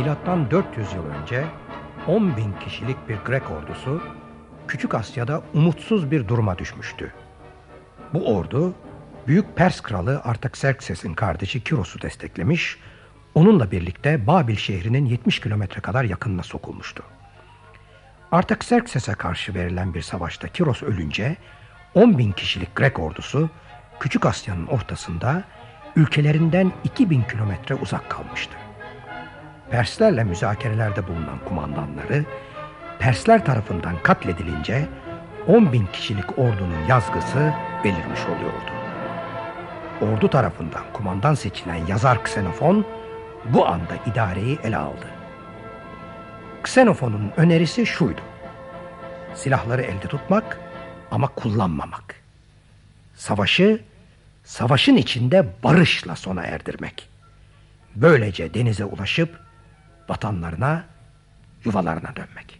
Milattan 400 yıl önce 10 bin kişilik bir Grek ordusu Küçük Asya'da umutsuz bir duruma düşmüştü. Bu ordu Büyük Pers kralı Artaxerxes'in kardeşi Kiros'u desteklemiş, onunla birlikte Babil şehrinin 70 kilometre kadar yakınına sokulmuştu. Artaxerxes'e karşı verilen bir savaşta Kiros ölünce 10 bin kişilik Grek ordusu Küçük Asya'nın ortasında ülkelerinden 2000 kilometre uzak kalmıştı. Perslerle müzakerelerde bulunan kumandanları Persler tarafından katledilince 10 bin kişilik ordunun yazgısı belirmiş oluyordu. Ordu tarafından kumandan seçilen yazar Xenofon bu anda idareyi ele aldı. Xenofon'un önerisi şuydu. Silahları elde tutmak ama kullanmamak. Savaşı, savaşın içinde barışla sona erdirmek. Böylece denize ulaşıp vatanlarına, yuvalarına dönmek.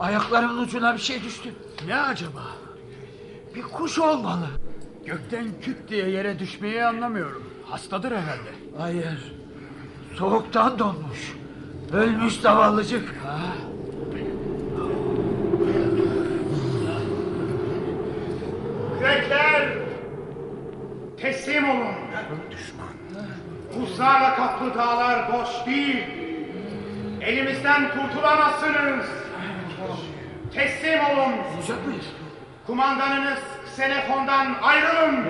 Ayaklarımın ucuna bir şey düştü. Ne acaba? Bir kuş olmalı. Gökten küt diye yere düşmeyi anlamıyorum. Hastadır herhalde. Hayır. Soğuktan donmuş. Ölmüş zavallıcık. Ha? Grekler teslim olun. Düşman. Buzlarla kaplı dağlar boş değil. Elimizden kurtulamazsınız. Teslim olun. Olacak mıyız? Kumandanınız Xenofon'dan ayrılın.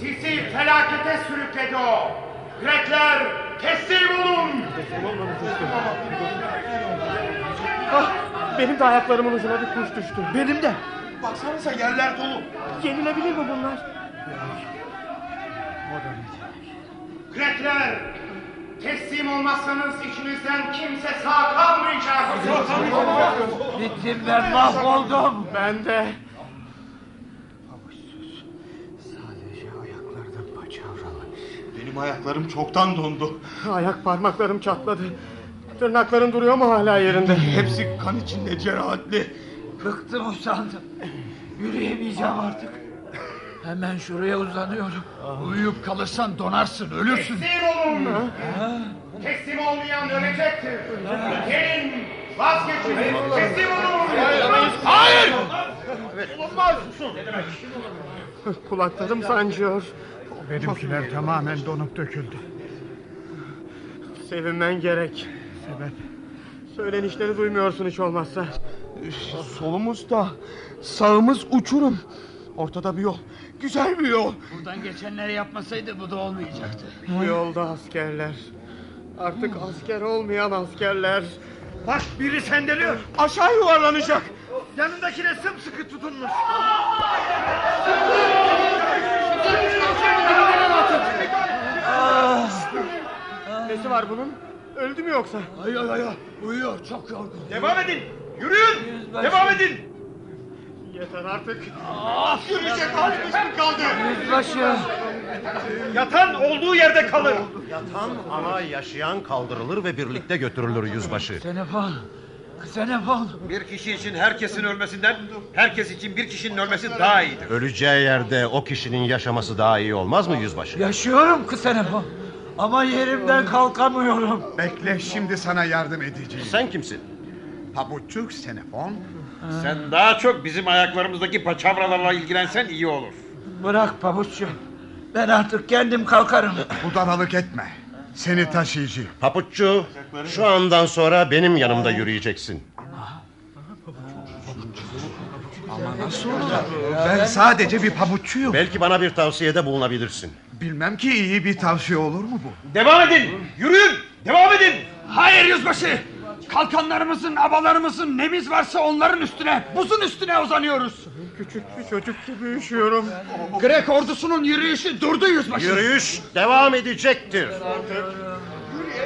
Sizi felakete sürükledi o. Grekler teslim olun. Ah, benim de ayaklarımın ucuna bir kuş düştü. Benim de. Baksanıza yerler dolu. Yenilebilir mi bunlar? Grekler teslim olmazsanız içinizden kimse sağ kalmayacak. Bittim ben mahvoldum. Ben de. Sadece ayaklardan paçavralı. Benim ayaklarım çoktan dondu. Ayak parmaklarım çatladı. Tırnakların duruyor mu hala yerinde? Hepsi kan içinde cerahatli. Bıktım usandım. Yürüyemeyeceğim artık. Hemen şuraya uzanıyorum. Uyuyup kalırsan donarsın, ölürsün. Teslim olun. Teslim olmayan ölecektir. Gelin vazgeçin. Teslim olun. Hayır! Olmaz. Kulaklarım sancıyor. Benimkiler tamamen donup döküldü. Sevinmen gerek. Sebep? Söylenişleri duymuyorsun hiç olmazsa. Solumuzda, sağımız uçurum. Ortada bir yol, güzel bir yol. Buradan geçenleri yapmasaydı bu da olmayacaktı. Bu yolda askerler. Artık asker olmayan askerler. Bak biri sendeliyor. Aşağı yuvarlanacak. Yanındakine sımsıkı tutunmuş. Nesi var bunun? Öldü mü yoksa? Ay ay ay, uyuyor çok yorgun. Devam edin. Yürüyün. Devam edin. Yeter artık. Yürüyecek halimiz mi kaldı? Yüzbaşı. Yatan olduğu yerde kalır. Yatan ama yaşayan kaldırılır ve birlikte götürülür yüzbaşı. Xenofon. Xenofon. Bir kişi için herkesin ölmesinden herkes için bir kişinin ölmesi daha iyidir. Öleceği yerde o kişinin yaşaması daha iyi olmaz mı yüzbaşı? Yaşıyorum Xenofon. Ama yerimden kalkamıyorum. Bekle şimdi sana yardım edeceğim. Sen kimsin? Pabuççuk Senefon. Sen daha çok bizim ayaklarımızdaki paçavralarla ilgilensen iyi olur. Bırak pabuççu. Ben artık kendim kalkarım. Budalalık etme. Seni taşıyıcı. Papuççu şu andan sonra benim yanımda yürüyeceksin. Ben sadece bir pabuççuyum. Belki bana bir tavsiyede bulunabilirsin. Bilmem ki iyi bir tavsiye olur mu bu? Devam edin. Yürüyün. Devam edin. Hayır yüzbaşı. Kalkanlarımızın, abalarımızın nemiz varsa onların üstüne, buzun üstüne uzanıyoruz. Küçük bir çocuk gibi üşüyorum. Grek ordusunun yürüyüşü durdu yüzbaşı. Yürüyüş devam edecektir.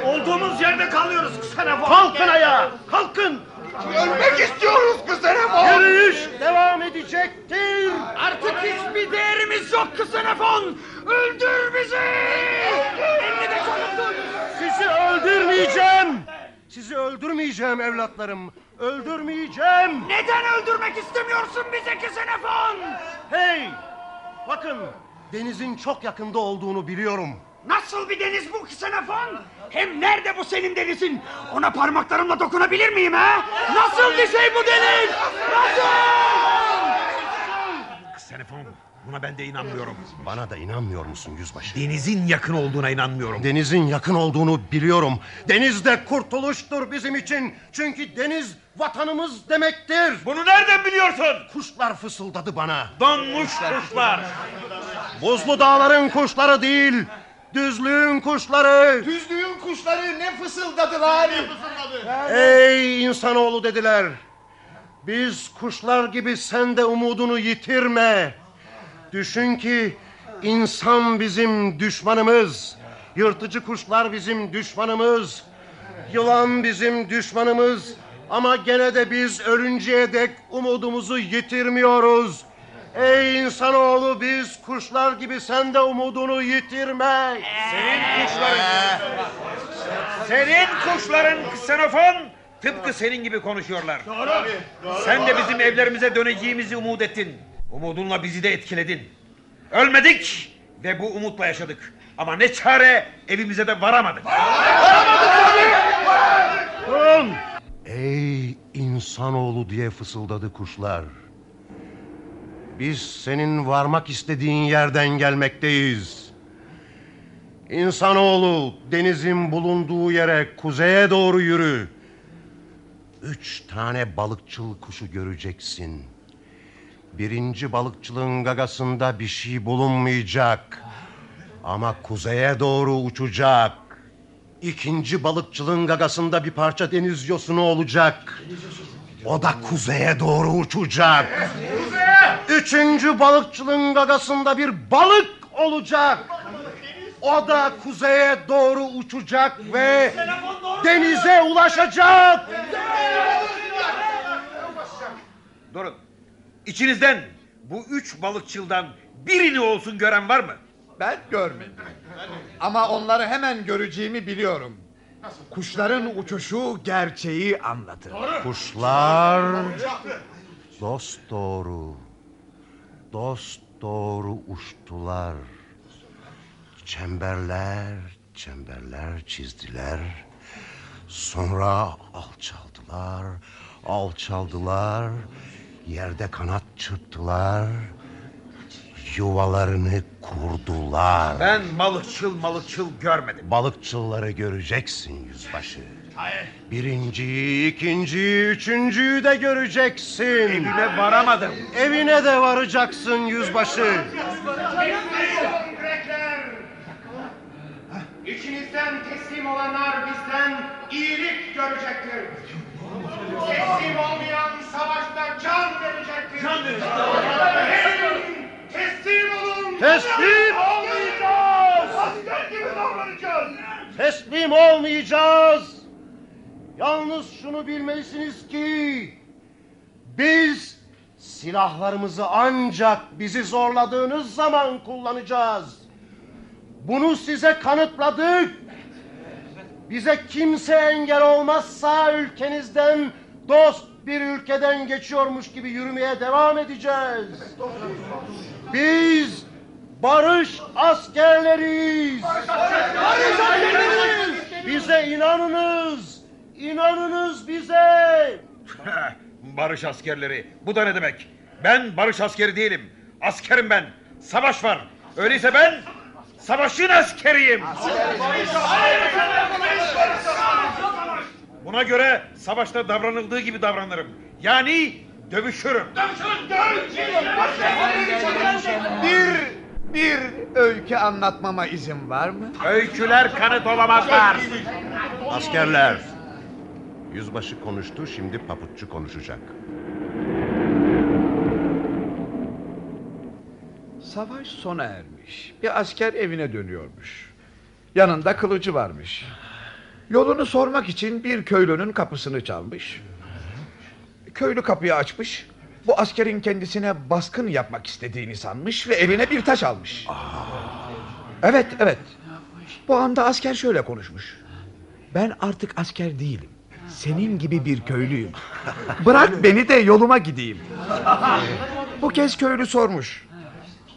Olduğumuz yerde kalıyoruz Xenofon. Kalkın ayağa! Kalkın! Ölmek istiyoruz Ksenofon. Yürüyüş devam edecektir. Artık hiçbir değerimiz yok Ksenofon. Öldür bizi. Elini de çabuk Sizi öldürmeyeceğim. Sizi öldürmeyeceğim evlatlarım. Öldürmeyeceğim. Neden öldürmek istemiyorsun bizi Ksenofon? Hey! Bakın denizin çok yakında olduğunu biliyorum. Nasıl bir deniz bu Ksenofon? Hem nerede bu senin denizin? Ona parmaklarımla dokunabilir miyim ha? Nasıl bir şey bu deniz? Nasıl? Xenofon buna ben de inanmıyorum. Bana da inanmıyor musun yüzbaşı? Denizin yakın olduğuna inanmıyorum. Denizin yakın olduğunu biliyorum. Denizde kurtuluştur bizim için. Çünkü deniz vatanımız demektir. Bunu nereden biliyorsun? Kuşlar fısıldadı bana. Donmuş kuşlar. Buzlu dağların kuşları değil, düzlüğün kuşları. Düzlüğün kuşları ne fısıldadılar? Ey insanoğlu dediler. Biz kuşlar gibi sen de umudunu yitirme. Düşün ki insan bizim düşmanımız. Yırtıcı kuşlar bizim düşmanımız. Yılan bizim düşmanımız. Ama gene de biz ölünceye dek umudumuzu yitirmiyoruz. Ey insanoğlu biz kuşlar gibi sen de umudunu yitirme. Senin kuşların... Senin kuşların Xenofon tıpkı senin gibi konuşuyorlar. Doğru. Sen de bizim evlerimize döneceğimizi umut ettin. Umudunla bizi de etkiledin. Ölmedik ve bu umutla yaşadık. Ama ne çare evimize de varamadık. Ey insanoğlu diye fısıldadı kuşlar. Biz senin varmak istediğin yerden gelmekteyiz. İnsanoğlu denizin bulunduğu yere kuzeye doğru yürü. Üç tane balıkçıl kuşu göreceksin. Birinci balıkçılığın gagasında bir şey bulunmayacak. Ama kuzeye doğru uçacak. İkinci balıkçılığın gagasında bir parça deniz yosunu olacak. O da kuzeye doğru uçacak. Üçüncü balıkçılığın gagasında bir balık olacak. O da kuzeye doğru uçacak ve denize ulaşacak. Durun. İçinizden bu üç balıkçıldan birini olsun gören var mı? Ben görmedim. Ama onları hemen göreceğimi biliyorum. Kuşların uçuşu gerçeği anlatır. Kuşlar dost doğru, dost doğru uçtular. Çemberler, çemberler çizdiler. Sonra alçaldılar, alçaldılar. Yerde kanat çırptılar. Yuvalarını kurdular. Ben balıkçıl malıkçıl görmedim. Balıkçılları göreceksin yüzbaşı. Birinciyi, ikinciyi, üçüncüyü de göreceksin. Evime varamadım. Evine de varacaksın yüzbaşı. İçinizden teslim olanlar bizden iyilik görecektir. Teslim olmayan savaşta can verecektir. Can verecektir. Teslim olun. Teslim olmayacağız. Asker gibi davranacağız. Teslim olmayacağız. Yalnız şunu bilmelisiniz ki biz silahlarımızı ancak bizi zorladığınız zaman kullanacağız. Bunu size kanıtladık. Bize kimse engel olmazsa ülkenizden dost bir ülkeden geçiyormuş gibi yürümeye devam edeceğiz. Biz barış askerleriyiz. Barış askerleriyiz. Bize inanınız. İnanınız bize. barış askerleri. Bu da ne demek? Ben barış askeri değilim. Askerim ben. Savaş var. Öyleyse ben Savaşın askeriyim. Buna göre savaşta davranıldığı gibi davranırım. Yani dövüşürüm. Bir, bir öykü anlatmama izin var mı? Öyküler kanıt olamazlar. Askerler. Yüzbaşı konuştu, şimdi paputçu konuşacak. Savaş sona ermiş. Bir asker evine dönüyormuş. Yanında kılıcı varmış. Yolunu sormak için bir köylünün kapısını çalmış. Köylü kapıyı açmış. Bu askerin kendisine baskın yapmak istediğini sanmış ve eline bir taş almış. Evet, evet. Bu anda asker şöyle konuşmuş. Ben artık asker değilim. Senin gibi bir köylüyüm. Bırak beni de yoluma gideyim. Bu kez köylü sormuş.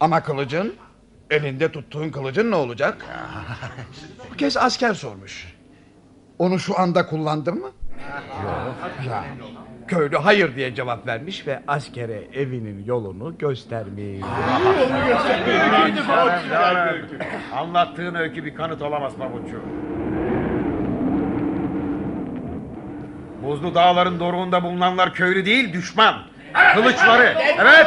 Ama kılıcın, elinde tuttuğun kılıcın ne olacak? Bu kez asker sormuş. Onu şu anda kullandın mı? Yok. Ya. Köylü hayır diye cevap vermiş ve askere evinin yolunu göstermiş. Anlattığın öykü bir kanıt olamaz pabuççu. Buzlu dağların doruğunda bulunanlar köylü değil düşman. Kılıçları. Evet.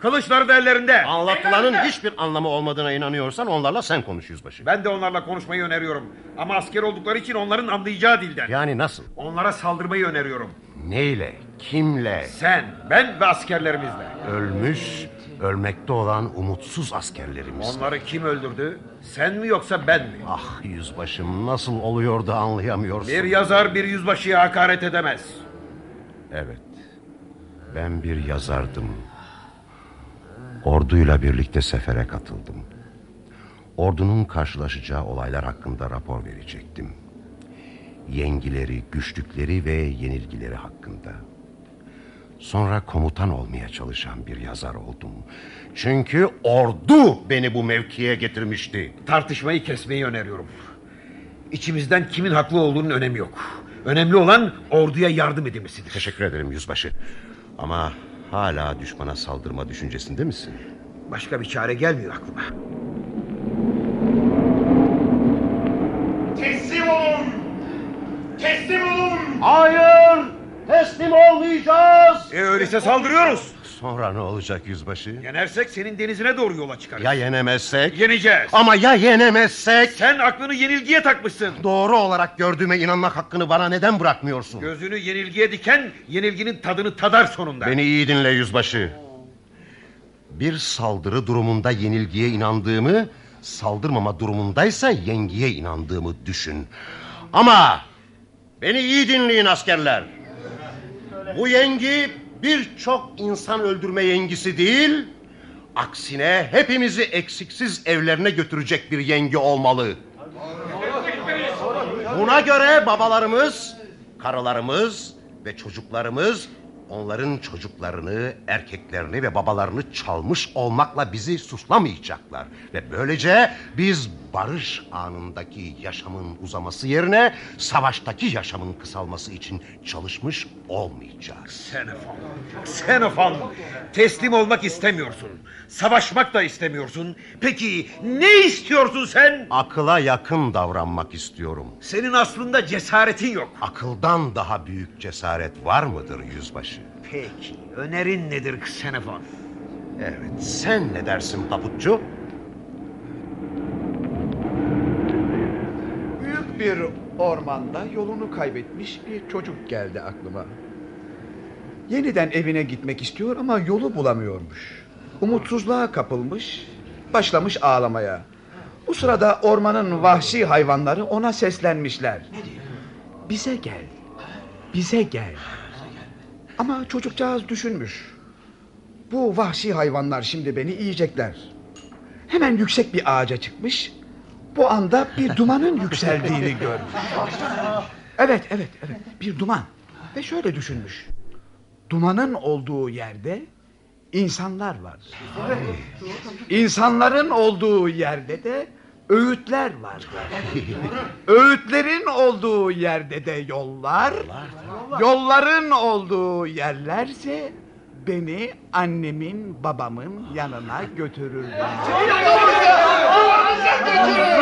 Kılıçları da ellerinde. Anlatılanın hiçbir anlamı olmadığına inanıyorsan onlarla sen konuş yüzbaşı. Ben de onlarla konuşmayı öneriyorum. Ama asker oldukları için onların anlayacağı dilden. Yani nasıl? Onlara saldırmayı öneriyorum. Neyle? Kimle? Sen, ben ve askerlerimizle. Ölmüş, ölmekte olan umutsuz askerlerimiz. Onları kim öldürdü? Sen mi yoksa ben mi? Ah yüzbaşım nasıl oluyor da anlayamıyorsun. Bir yazar bir yüzbaşıya hakaret edemez. Evet. Ben bir yazardım. Orduyla birlikte sefere katıldım. Ordunun karşılaşacağı olaylar hakkında rapor verecektim. Yengileri, güçlükleri ve yenilgileri hakkında. Sonra komutan olmaya çalışan bir yazar oldum. Çünkü ordu beni bu mevkiye getirmişti. Tartışmayı kesmeyi öneriyorum. İçimizden kimin haklı olduğunun önemi yok. Önemli olan orduya yardım edilmesidir. Teşekkür ederim yüzbaşı. Ama hala düşmana saldırma düşüncesinde misin? Başka bir çare gelmiyor aklıma. Teslim olun. Teslim olun. Hayır! Teslim olmayacağız! E öyleyse saldırıyoruz. Sonra ne olacak yüzbaşı? Yenersek senin denizine doğru yola çıkarız. Ya yenemezsek? Yeneceğiz. Ama ya yenemezsek? Sen aklını yenilgiye takmışsın. Doğru olarak gördüğüme inanmak hakkını bana neden bırakmıyorsun? Gözünü yenilgiye diken yenilginin tadını tadar sonunda. Beni iyi dinle yüzbaşı. Bir saldırı durumunda yenilgiye inandığımı... ...saldırmama durumundaysa yengiye inandığımı düşün. Ama... ...beni iyi dinleyin askerler. Bu yengi birçok insan öldürme yengisi değil... ...aksine hepimizi eksiksiz evlerine götürecek bir yengi olmalı. Buna göre babalarımız, karılarımız ve çocuklarımız onların çocuklarını, erkeklerini ve babalarını çalmış olmakla bizi suçlamayacaklar. Ve böylece biz barış anındaki yaşamın uzaması yerine savaştaki yaşamın kısalması için çalışmış olmayacağız. Xenofon. Xenofon. Teslim olmak istemiyorsun. Savaşmak da istemiyorsun. Peki ne istiyorsun sen? Akıla yakın davranmak istiyorum. Senin aslında cesaretin yok. Akıldan daha büyük cesaret var mıdır yüzbaşı? Peki önerin nedir Xenofon? Evet sen ne dersin paputçu? Büyük bir ormanda yolunu kaybetmiş bir çocuk geldi aklıma. Yeniden evine gitmek istiyor ama yolu bulamıyormuş. Umutsuzluğa kapılmış, başlamış ağlamaya. Bu sırada ormanın vahşi hayvanları ona seslenmişler. Bize gel, bize gel. Ama çocukcağız düşünmüş. Bu vahşi hayvanlar şimdi beni yiyecekler. Hemen yüksek bir ağaca çıkmış. Bu anda bir dumanın yükseldiğini görmüş. Evet, evet, evet. Bir duman. Ve şöyle düşünmüş. Dumanın olduğu yerde insanlar var. İnsanların olduğu yerde de öğütler var. Öğütlerin olduğu yerde de yollar. Yolların olduğu yerlerse beni annemin babamın yanına götürürler.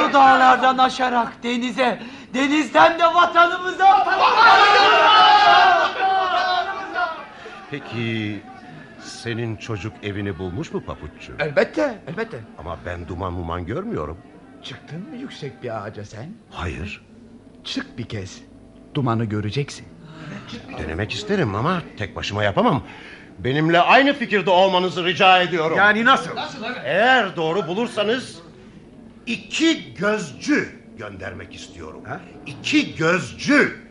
Bu dağlardan aşarak denize, denizden de vatanımıza. Peki senin çocuk evini bulmuş mu papuççu? Elbette, elbette. Ama ben duman muman görmüyorum. Çıktın mı yüksek bir ağaca sen? Hayır. Çık bir kez. Dumanı göreceksin. Denemek isterim ama tek başıma yapamam. Benimle aynı fikirde olmanızı rica ediyorum. Yani nasıl? Eğer doğru bulursanız iki gözcü göndermek istiyorum. İki gözcü.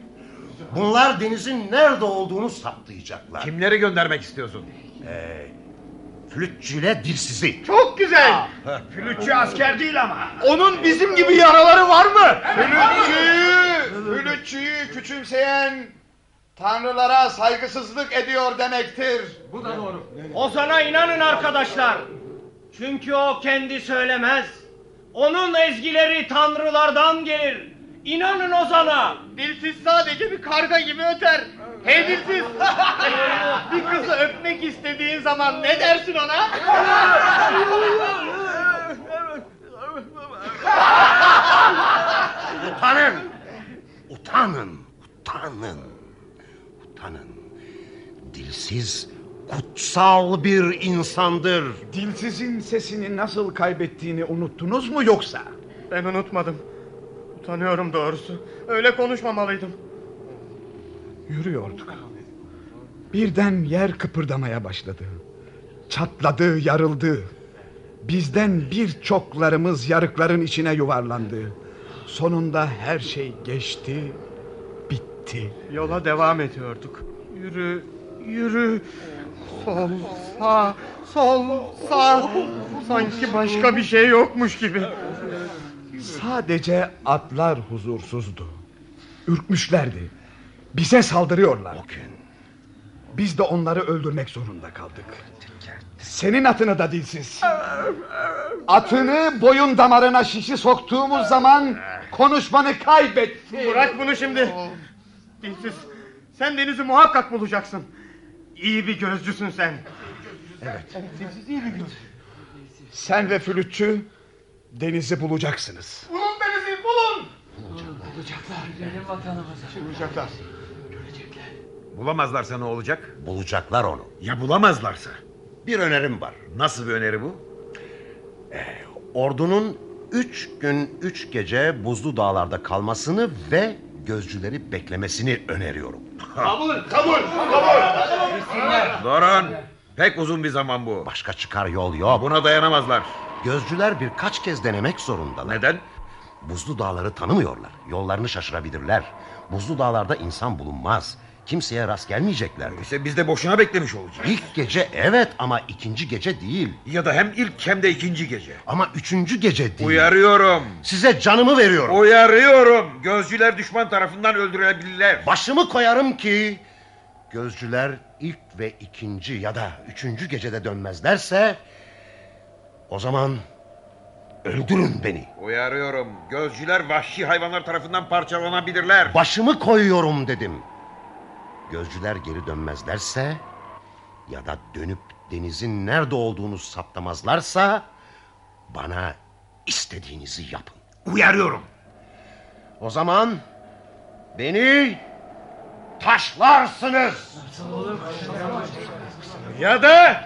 Bunlar denizin nerede olduğunu saptayacaklar. Kimleri göndermek istiyorsun? Flütçüyle dilsizi. Çok güzel. Flütçü asker değil ama. Onun bizim gibi yaraları var mı? Flütçüyü, flütçüyü küçümseyen tanrılara saygısızlık ediyor demektir. Ozan'a inanın arkadaşlar. Çünkü o kendi söylemez. Onun ezgileri tanrılardan gelir. İnanın Ozan'a. Dilsiz sadece bir karga gibi öter. Hey dilsiz. bir kızı öpmek istediğin zaman ne dersin ona? Utanın. Utanın. Utanın. Utanın. Dilsiz kutsal bir insandır. Dilsizin sesini nasıl kaybettiğini unuttunuz mu yoksa? Ben unutmadım. Utanıyorum doğrusu. Öyle konuşmamalıydım. Yürüyorduk. Birden yer kıpırdamaya başladı. Çatladı, yarıldı. Bizden birçoklarımız yarıkların içine yuvarlandı. Sonunda her şey geçti, bitti. Yola devam ediyorduk. Yürü, yürü. Sol, sağ, sol, sağ. Sanki başka bir şey yokmuş gibi. Sadece atlar huzursuzdu. Ürkmüşlerdi. Bize saldırıyorlar. Biz de onları öldürmek zorunda kaldık. Senin atını da dilsiz. Atını boyun damarına şişi soktuğumuz zaman konuşmanı kaybetti. Bırak bunu şimdi. Dilsiz. Sen denizi muhakkak bulacaksın. İyi bir gözcüsün sen. Sen ve flütçü denizi bulacaksınız. Bulun denizi bulun. Bulacaklar. Bulamazlarsa ne olacak? Bulacaklar onu. Ya bulamazlarsa? Bir önerim var. Nasıl bir öneri bu? Ordunun üç gün üç gece buzlu dağlarda kalmasını ve gözcüleri beklemesini öneriyorum. Durun. Pek uzun bir zaman bu. Başka çıkar yol yok. Buna dayanamazlar. Gözcüler birkaç kez denemek zorundalar. Neden? Buzlu dağları tanımıyorlar. Yollarını şaşırabilirler. Buzlu dağlarda insan bulunmaz. Kimseye rast gelmeyecekler. İşte biz de boşuna beklemiş olacağız. İlk gece evet ama ikinci gece değil. Ya da hem ilk hem de ikinci gece. Ama üçüncü gece değil. Uyarıyorum. Size canımı veriyorum. Uyarıyorum. Gözcüler düşman tarafından öldürülebilirler. Başımı koyarım ki gözcüler ilk ve ikinci ya da üçüncü gecede dönmezlerse o zaman öldürün beni. Uyarıyorum. Gözcüler vahşi hayvanlar tarafından parçalanabilirler. Başımı koyuyorum dedim. Gözcüler geri dönmezlerse ya da dönüp denizin nerede olduğunu saptamazlarsa bana istediğinizi yapın. Uyarıyorum. O zaman beni taşlarsınız. Ya da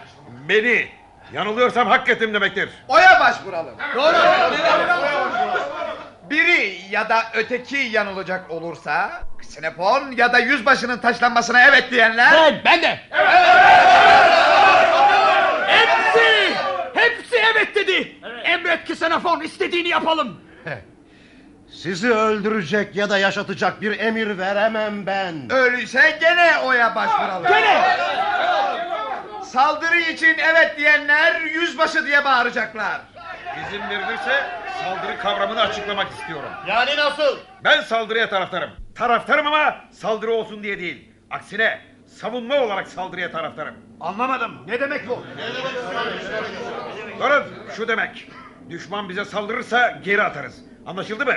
beni. Yanılıyorsam hak ettim demektir. Oya başvuralım. Doğru. Biri ya da öteki yanılacak olursa Sinepon ya da yüzbaşının taşlanmasına evet diyenler Ben, ben de. Hepsi, hepsi evet dedi. Emret ki Xenofon istediğini yapalım. Sizi öldürecek ya da yaşatacak bir emir veremem ben. öyleyse gene oya başvuralım. Gene. Saldırı için evet diyenler yüzbaşı diye bağıracaklar. İzin verilirse saldırı kavramını açıklamak istiyorum. Yani nasıl? Ben saldırıya taraftarım. Taraftarım ama saldırı olsun diye değil. Aksine savunma olarak saldırıya taraftarım. Anlamadım. Ne demek bu? Durun şu demek. Düşman bize saldırırsa geri atarız. Anlaşıldı mı?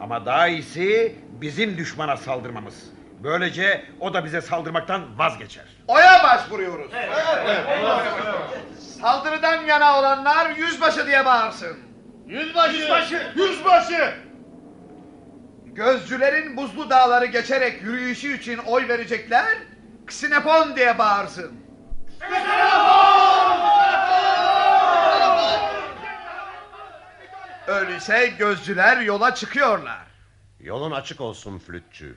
Ama daha iyisi bizim düşmana saldırmamız. Böylece o da bize saldırmaktan vazgeçer. Oya başvuruyoruz. Saldırıdan yana olanlar yüzbaşı diye bağırsın. Yüzbaşı! Yüzbaşı! Yüzbaşı! Gözcülerin buzlu dağları geçerek yürüyüşü için oy verecekler. Ksinepon diye bağırsın. Öyleyse gözcüler yola çıkıyorlar. Yolun açık olsun flütçü.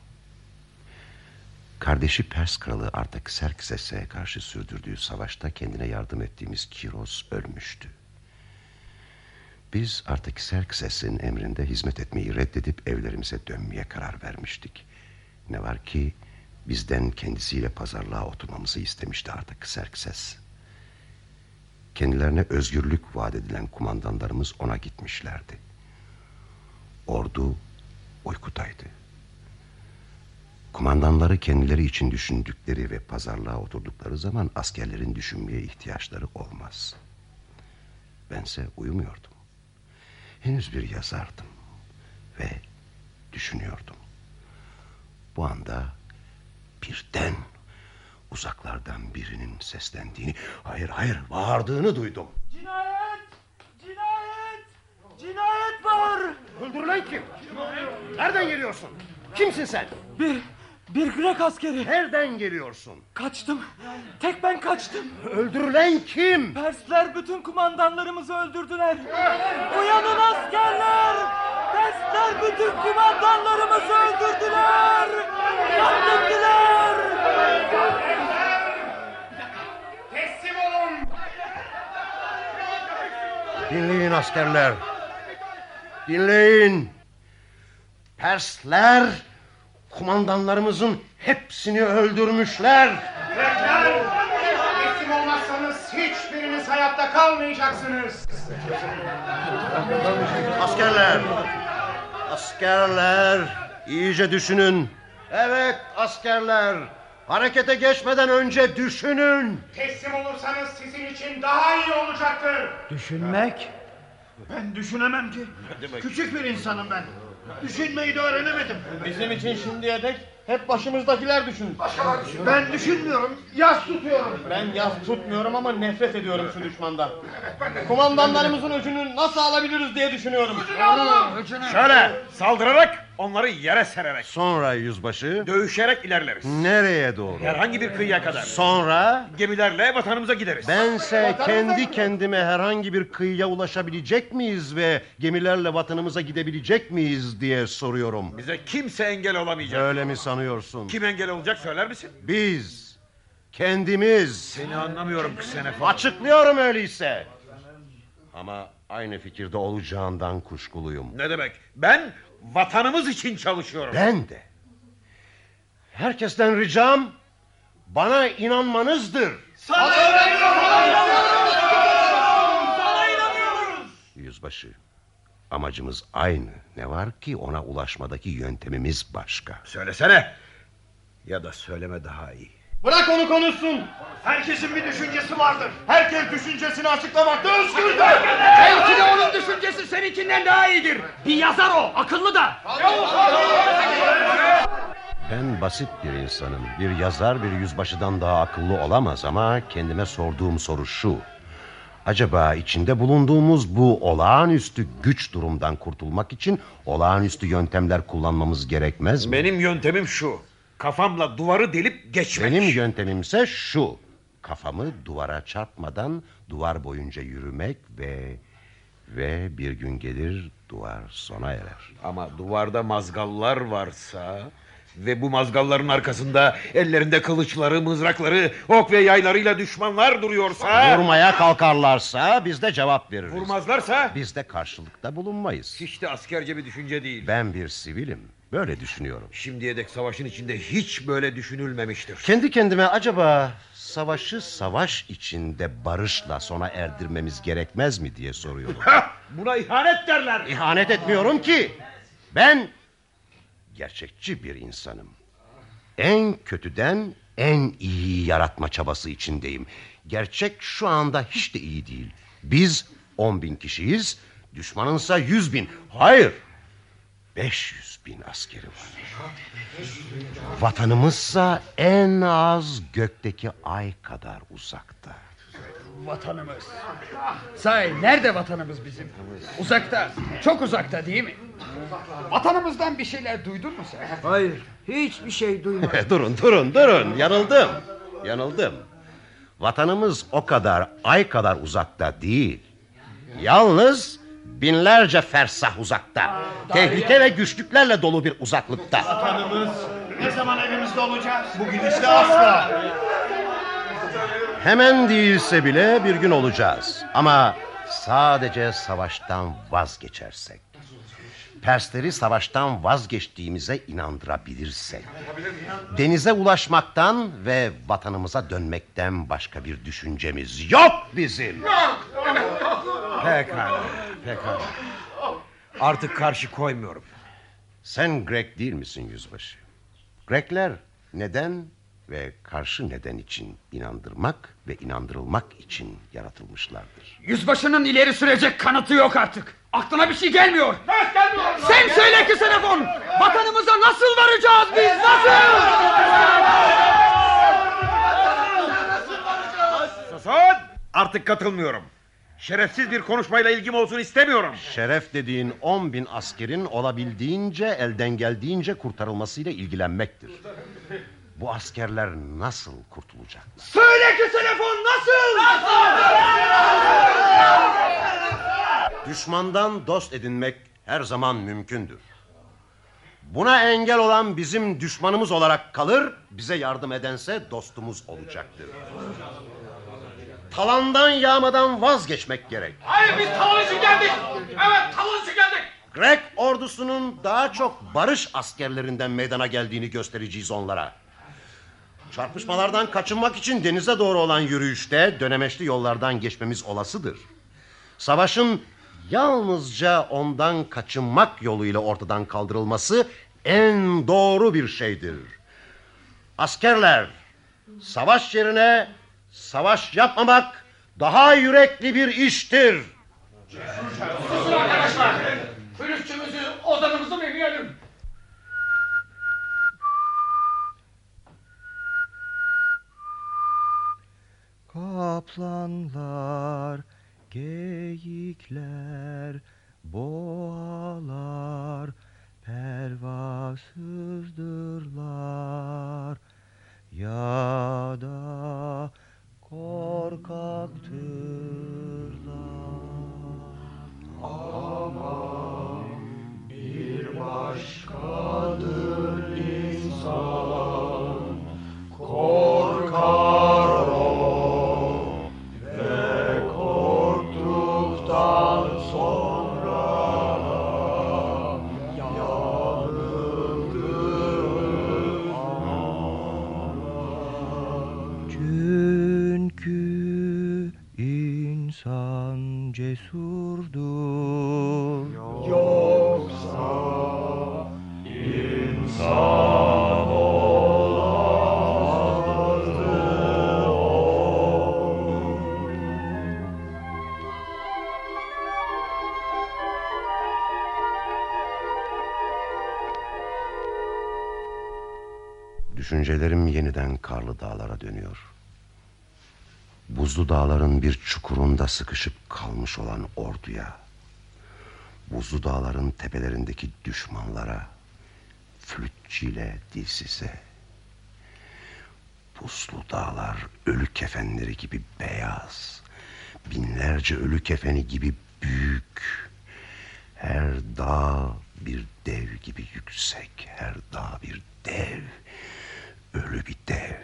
Kardeşi Pers kralı Artaxerxes'e karşı sürdürdüğü savaşta kendine yardım ettiğimiz Kiros ölmüştü. Biz Artaxerxes'in emrinde hizmet etmeyi reddedip evlerimize dönmeye karar vermiştik. Ne var ki bizden kendisiyle pazarlığa oturmamızı istemişti Artaxerxes. Kendilerine özgürlük vaat edilen kumandanlarımız ona gitmişlerdi. Ordu uykudaydı. Kumandanları kendileri için düşündükleri ve pazarlığa oturdukları zaman askerlerin düşünmeye ihtiyaçları olmaz. Bense uyumuyordum. Henüz bir yazardım ve düşünüyordum. Bu anda birden uzaklardan birinin seslendiğini, hayır hayır bağırdığını duydum. Cinayet! Cinayet! Cinayet var! Öldürülen kim? Nereden geliyorsun? Kimsin sen? Bir, bir Grek askeri. Nereden geliyorsun? Kaçtım. Tek ben kaçtım. Öldürülen kim? Persler bütün kumandanlarımızı öldürdüler. Uyanın askerler! Persler bütün kumandanlarımızı öldürdüler! Katlettiler! Teslim olun! Dinleyin askerler. Dinleyin. Persler kumandanlarımızın hepsini öldürmüşler. Grekler! Teslim olmazsanız hiçbiriniz hayatta kalmayacaksınız. Askerler. Askerler. iyice düşünün. Evet askerler. Harekete geçmeden önce düşünün. Teslim olursanız sizin için daha iyi olacaktır. Düşünmek? Ben düşünemem ki. Küçük bir insanım ben. Düşünmeyi de öğrenemedim. Bizim için şimdiye dek hep başımızdakiler düşün. Ben düşünmüyorum. Yas tutuyorum. Ben yas tutmuyorum ama nefret ediyorum şu düşmandan. Kumandanlarımızın öcünü nasıl alabiliriz diye düşünüyorum. Şöyle saldırarak onları yere sererek. Sonra yüzbaşı. Dövüşerek ilerleriz. Nereye doğru? Herhangi bir kıyıya kadar. Sonra Gemilerle vatanımıza gideriz. bense kendi kendime herhangi bir kıyıya ulaşabilecek miyiz ve gemilerle vatanımıza gidebilecek miyiz diye soruyorum. Bize kimse engel olamayacak. Öyle mi sanıyorsun? Kim engel olacak söyler misin? Biz kendimiz. Seni anlamıyorum Ksenefon. Açıklıyorum öyleyse. Ama aynı fikirde olacağından kuşkuluyum. Ne demek? Ben vatanımız için çalışıyorum. Ben de. Herkesten ricam bana inanmanızdır. Yüzbaşı. Amacımız aynı. Ne var ki ona ulaşmadaki yöntemimiz başka. Söylesene. Ya da söyleme daha iyi. Bırak onu konuşsun. Herkesin bir düşüncesi vardır. Herkes düşüncesini açıklamakta özgürdür. Belki de onun düşüncesi seninkinden daha iyidir. Bir yazar o, akıllı da. Ben basit bir insanım. Bir yazar bir yüzbaşıdan daha akıllı olamaz ama kendime sorduğum soru şu. Acaba içinde bulunduğumuz bu olağanüstü güç durumdan kurtulmak için olağanüstü yöntemler kullanmamız gerekmez mi? Benim yöntemim şu. Kafamla duvarı delip geçmek. Benim yöntemimse şu. Kafamı duvara çarpmadan duvar boyunca yürümek ve... Ve bir gün gelir duvar sona erer. Ama duvarda mazgallar varsa... Ve bu mazgalların arkasında ellerinde kılıçları, mızrakları, ok ve yaylarıyla düşmanlar duruyorsa... Vurmaya kalkarlarsa biz de cevap veririz. Vurmazlarsa... Biz de karşılıkta bulunmayız. Hiç de askerce bir düşünce değil. Ben bir sivilim. Böyle düşünüyorum. Şimdiye dek savaşın içinde hiç böyle düşünülmemiştir. Kendi kendime acaba savaşı savaş içinde barışla sona erdirmemiz gerekmez mi diye soruyorum. Buna ihanet derler. İhanet etmiyorum ki. Ben gerçekçi bir insanım. En kötüden en iyi yaratma çabası içindeyim. Gerçek şu anda hiç de iyi değil. Biz on bin kişiyiz, düşmanınsa yüz bin. Hayır, beş yüz bin askeri var. Vatanımızsa en az gökteki ay kadar uzakta. Vatanımız. Sahi nerede vatanımız bizim? Uzakta. Çok uzakta değil mi? Vatanımızdan bir şeyler duydun mu sen? Hayır hiçbir şey duymadım. durun durun durun yanıldım. Yanıldım. Vatanımız o kadar ay kadar uzakta değil. Yalnız binlerce fersah uzakta. Tehlike ve güçlüklerle dolu bir uzaklıkta. Vatanımız ne zaman evimizde olacağız? Bugün işte asla. Hemen değilse bile bir gün olacağız. Ama sadece savaştan vazgeçersek. Persleri savaştan vazgeçtiğimize inandırabilirsek. Denize ulaşmaktan ve vatanımıza dönmekten başka bir düşüncemiz yok bizim. Pekala, pekala. Artık karşı koymuyorum. Sen Grek değil misin yüzbaşı? Grekler neden ve karşı neden için inandırmak ve inandırılmak için yaratılmışlardır. Yüzbaşının ileri sürecek kanıtı yok artık. Aklına bir şey gelmiyor. Sen söyle ki Senefon. Vatanımıza nasıl varacağız biz? Nasıl? Susun! Artık katılmıyorum. Şerefsiz bir konuşmayla ilgim olsun istemiyorum. Şeref dediğin on bin askerin olabildiğince elden geldiğince kurtarılmasıyla ilgilenmektir. Bu askerler nasıl kurtulacak? Söyle ki Senefon nasıl? Düşmandan dost edinmek her zaman mümkündür. Buna engel olan bizim düşmanımız olarak kalır, bize yardım edense dostumuz olacaktır. Talandan yağmadan vazgeçmek gerek. Hayır biz talan için geldik. Evet talan için geldik. Grek ordusunun daha çok barış askerlerinden meydana geldiğini göstereceğiz onlara. Çarpışmalardan kaçınmak için denize doğru olan yürüyüşte dönemeçli yollardan geçmemiz olasıdır. Savaşın yalnızca ondan kaçınmak yoluyla ortadan kaldırılması en doğru bir şeydir. Askerler, savaş yerine savaş yapmamak daha yürekli bir iştir. Susun arkadaşlar. Pürüzçümüzü odanımızı bekleyelim. Kaplanlar, geyikler, boğalar pervasızdırlar. Ya da Düşüncelerim yeniden karlı dağlara dönüyor. Buzlu dağların bir çukurunda sıkışıp kalmış olan orduya, buzlu dağların tepelerindeki düşmanlara, flütçiyle dilsize, buzlu dağlar ölü kefenleri gibi beyaz, binlerce ölü kefeni gibi büyük, her dağ bir dev gibi yüksek, her dağ bir dev, ölü bir dev.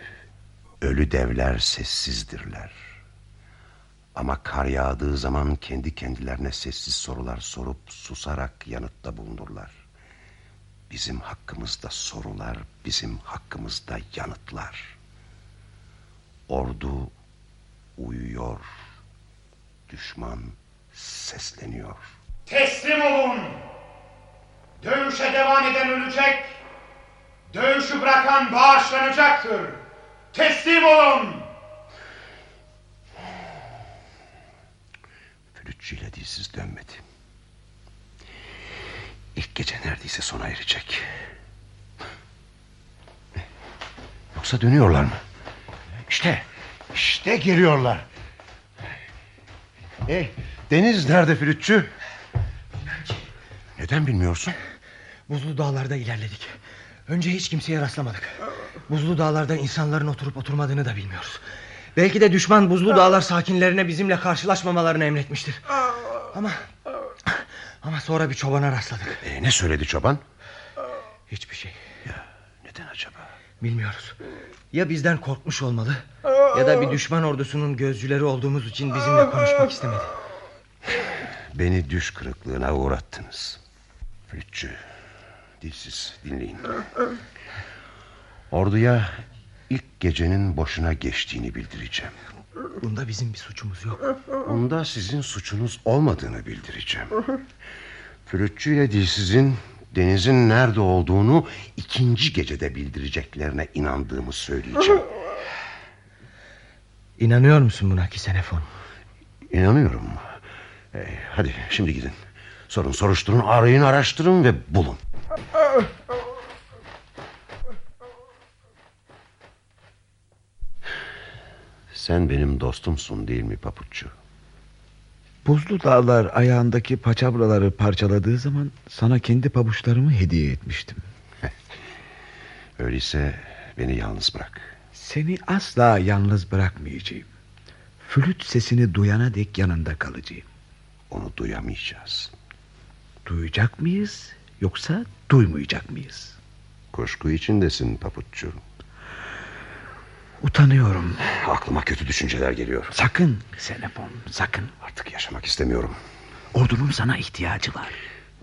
Devler sessizdirler. Ama kar yağdığı zaman kendi kendilerine sessiz sorular sorup susarak yanıtta bulunurlar. Bizim hakkımızda sorular, bizim hakkımızda yanıtlar. Ordu uyuyor, düşman sesleniyor. Teslim olun. Dövüşe devam eden ölecek. Dövüşü bırakan bağışlanacaktır. Teslim olun. Flütçüyle dilsiz dönmedi. İlk gece neredeyse sona erecek. Yoksa dönüyorlar mı? İşte, işte geliyorlar. Hey, Deniz nerede flütçü? Neden bilmiyorsun? Buzlu dağlarda ilerledik. Önce hiç kimseye rastlamadık. Buzlu dağlarda insanların oturup oturmadığını da bilmiyoruz. Belki de düşman buzlu dağlar sakinlerine bizimle karşılaşmamalarını emretmiştir. Ama ama sonra bir çobana rastladık. E, ne söyledi çoban? Hiçbir şey. Ya neden acaba? Bilmiyoruz. Ya bizden korkmuş olmalı ya da bir düşman ordusunun gözcüleri olduğumuz için bizimle konuşmak istemedi. Beni düş kırıklığına uğrattınız. Flütçü, dilsiz dinleyin. Orduya ilk gecenin boşuna geçtiğini bildireceğim. Bunda bizim bir suçumuz yok. Onda sizin suçunuz olmadığını bildireceğim. Flütçü ile dilsizin denizin nerede olduğunu ikinci gecede bildireceklerine inandığımı söyleyeceğim. İnanıyor musun buna Kisenefon? İnanıyorum. Ee, hadi şimdi gidin. Sorun soruşturun, arayın, araştırın ve bulun. Sen benim dostumsun değil mi papuççu? Buzlu dağlar ayağındaki paçavraları parçaladığı zaman sana kendi pabuçlarımı hediye etmiştim. Öyleyse beni yalnız bırak. Seni asla yalnız bırakmayacağım. Flüt sesini duyana dek yanında kalacağım. Onu duyamayacağız. Duyacak mıyız yoksa duymayacak mıyız? Kuşku içindesin papuççu. Utanıyorum. Aklıma kötü düşünceler geliyor. Sakın Senepon sakın. Artık yaşamak istemiyorum. Ordunun sana ihtiyacı var.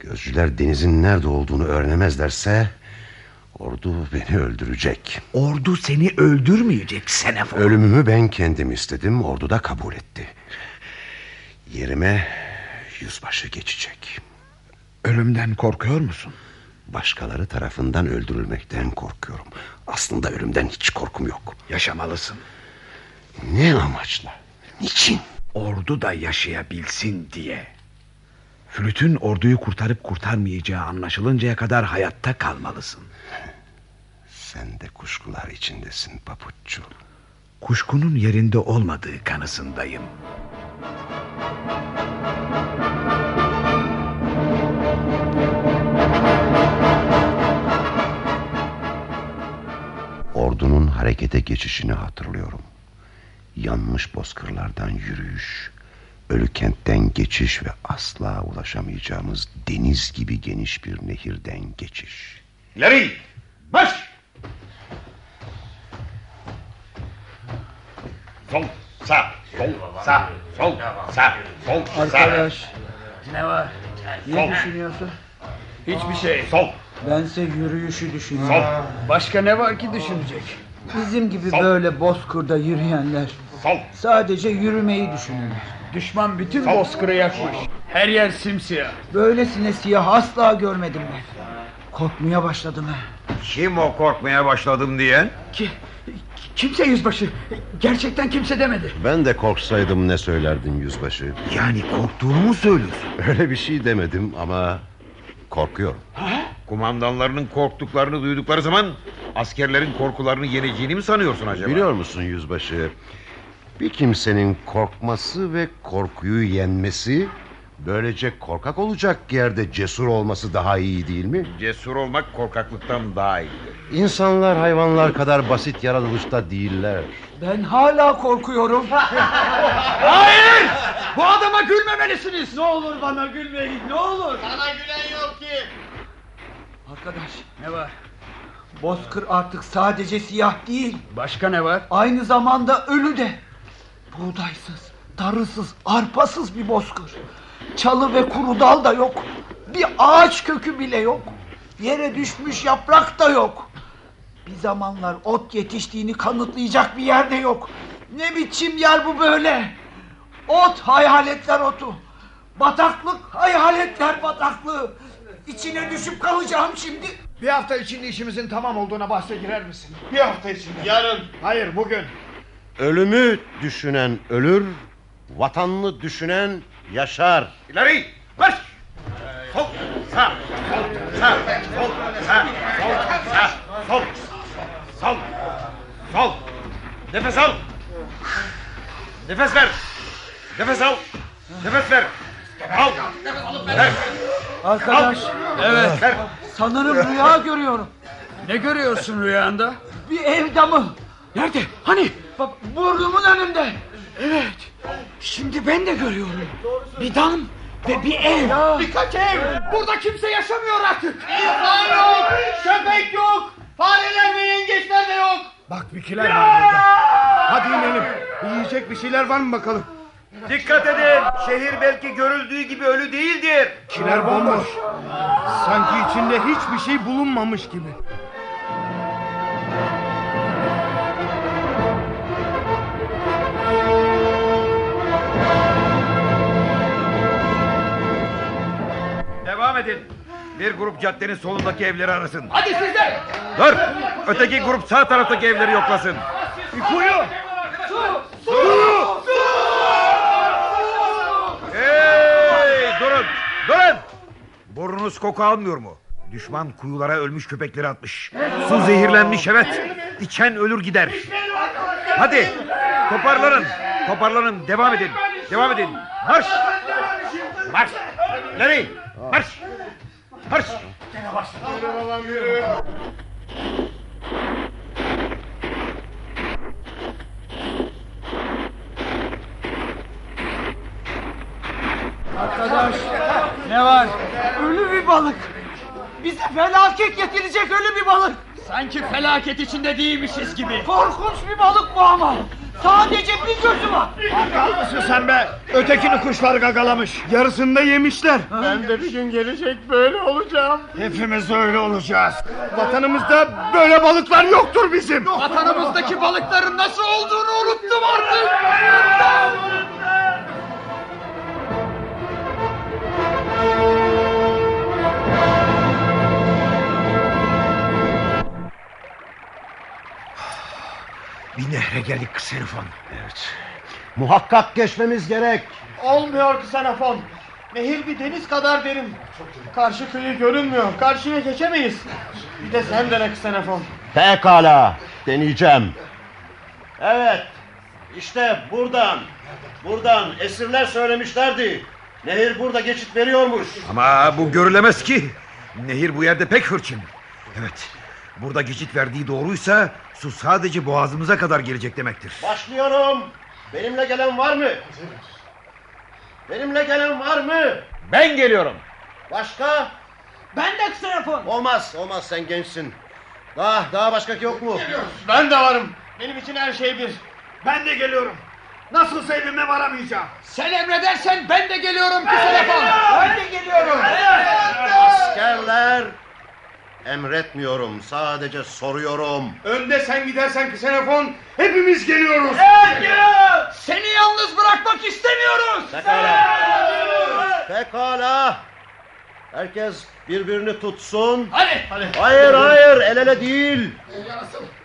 Gözcüler denizin nerede olduğunu öğrenemezlerse... ...ordu beni öldürecek. Ordu seni öldürmeyecek Senepon. Ölümümü ben kendim istedim. Ordu da kabul etti. Yerime yüzbaşı geçecek. Ölümden korkuyor musun? Başkaları tarafından öldürülmekten korkuyorum. Aslında ölümden hiç korkum yok. Yaşamalısın. Ne amaçla? Niçin? Ordu da yaşayabilsin diye. Flütün orduyu kurtarıp kurtarmayacağı anlaşılıncaya kadar hayatta kalmalısın. Sen de kuşkular içindesin papuççu. Kuşkunun yerinde olmadığı kanısındayım. Ordunun harekete geçişini hatırlıyorum. Yanmış bozkırlardan yürüyüş, ölü kentten geçiş ve asla ulaşamayacağımız deniz gibi geniş bir nehirden geçiş. İleri! Marş! Sol, sağ, sol, sağ, sol, sağ, sol, sağ. Arkadaş ne var? Ne Sol. düşünüyorsun? Hiçbir şey. Sol, Bense yürüyüşü düşünüyorum. sol, Başka ne var ki düşünecek? Bizim gibi Sol. böyle bozkırda yürüyenler sol. sadece yürümeyi düşünürler. Düşman bütün bozkırı yakmış. Her yer simsiyah. Böylesine siyah asla görmedim ben. Korkmaya başladım ha. Kim o korkmaya başladım diyen? Ki, kimse yüzbaşı. Gerçekten kimse demedi. Ben de korksaydım ne söylerdin yüzbaşı? Yani korktuğumu söylüyorsun. Öyle bir şey demedim ama korkuyorum. Kumandanlarının korktuklarını duydukları zaman askerlerin korkularını yeneceğini mi sanıyorsun acaba? Biliyor musun yüzbaşı? Bir kimsenin korkması ve korkuyu yenmesi... ...böylece korkak olacak yerde cesur olması daha iyi değil mi? Cesur olmak korkaklıktan daha iyidir. İnsanlar hayvanlar kadar basit yaratılışta değiller. Ben hala korkuyorum. Hayır! Bu adama gülmemelisiniz. Ne olur bana gülmeyin. Ne olur. Sana gülen yok ki. Arkadaş ne var? Bozkır artık sadece siyah değil. Başka ne var? Aynı zamanda ölü de. Buğdaysız, tarısız, arpasız bir bozkır. Çalı ve kuru dal da yok. Bir ağaç kökü bile yok. Yere düşmüş yaprak da yok. Bir zamanlar ot yetiştiğini kanıtlayacak bir yerde yok. Ne biçim yer bu böyle? Ot hayaletler otu. Bataklık hayaletler bataklığı. İçine düşüp kalacağım şimdi. Bir hafta içinde işimizin tamam olduğuna bahse girer misin? Bir hafta içinde. Yarın. Hayır bugün. Ölümü düşünen ölür, vatanını düşünen yaşar. İleri marş. Sol sağ sol sağ sol sağ sol sağ sol sol sol nefes al nefes ver nefes al nefes ver al ver Arkadaş evet ver sanırım rüya görüyorum. Ne görüyorsun rüyanda? Bir ev damı. Nerede? Hani? Bak burnumun önünde. Evet. Şimdi ben de görüyorum. Bir dam ve bir ev. Birkaç ev. Burada kimse yaşamıyor artık. İnsan yok. Köpek yok. Fareler ve yengeçler de yok. Bak bikiler var burada. Hadi inelim. Yiyecek bir şeyler var mı bakalım? Dikkat edin şehir belki görüldüğü gibi ölü değildir Kiler bomboş. Sanki içinde hiçbir şey bulunmamış gibi. devam edin bir grup caddenin solundaki evleri arasın Hadi siz de. dur öteki grup sağ taraftaki evleri yoklasın Kuyu. Hey Burnunuz koku almıyor mu? Düşman kuyulara ölmüş köpekleri atmış. Su zehirlenmiş evet. İçen ölür gider. Hadi toparlanın. Toparlanın devam edin. Devam edin. Marş. Marş. Nereye? Marş. Marş. Arkadaş ne var? Ölü bir balık. Bize felaket getirecek ölü bir balık. Sanki felaket içinde değilmişiz gibi. Korkunç bir balık bu ama. Sadece bir gözü var. Akal mısın sen be? Ötekini kuşlar gagalamış. Yarısını da yemişler. Ben de bir gün gelecek böyle olacağım. Hepimiz öyle olacağız. Vatanımızda böyle balıklar yoktur bizim. Vatanımızdaki balıkların nasıl olduğunu unuttum artık. Bir nehre geldik Ksenofon. Evet. Muhakkak geçmemiz gerek. Olmuyor Ksenofon. Nehir bir deniz kadar derin. Karşı kıyı görünmüyor. Karşıya geçemeyiz. Bir de sen dene Ksenofon. Pekala. Deneyeceğim. Evet. İşte buradan. Buradan esirler söylemişlerdi. Nehir burada geçit veriyormuş. Ama bu görülemez ki. Nehir bu yerde pek hırçın. Evet. Burada geçit verdiği doğruysa su sadece boğazımıza kadar gelecek demektir. Başlıyorum. Benimle gelen var mı? Benimle gelen var mı? Ben geliyorum. Başka? Ben de ksenofon. Olmaz. Olmaz sen gençsin. Daha daha başka yok mu? Ben de varım. Benim için her şey bir. Ben de geliyorum. Nasılsa evime varamayacağım. Sen emredersen ben de geliyorum Ksenofon. Ben de geliyorum. Askerler emretmiyorum. Sadece soruyorum. Önde sen gidersen Ksenofon hepimiz geliyoruz. Seni yalnız bırakmak istemiyoruz. Pekala. Pekala. Herkes birbirini tutsun. Hadi. Hayır hayır el ele değil.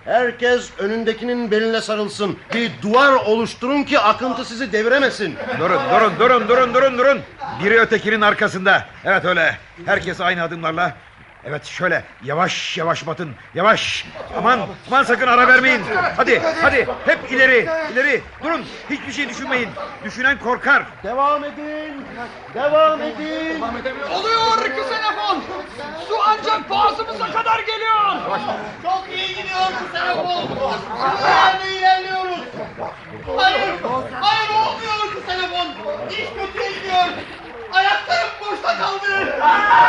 Herkes önündekinin beline sarılsın. Bir duvar oluşturun ki akıntı sizi deviremesin. Durun durun durun durun durun durun. Biri ötekinin arkasında. Evet öyle. Herkes aynı adımlarla. Evet şöyle yavaş yavaş batın. Yavaş. Aman aman sakın ara vermeyin. Hadi hadi hep ileri ileri. Durun hiçbir şey düşünmeyin. Düşünen korkar. Devam edin. Devam edin. Oluyor Ksenofon. Su ancak boğazımıza kadar geliyor. Çok iyi gidiyor Ksenofon. Bu yerde ilerliyoruz. Hayır. Hayır olmuyor Ksenofon. İş kötüye gidiyor. Ayaklarım boşta kaldı.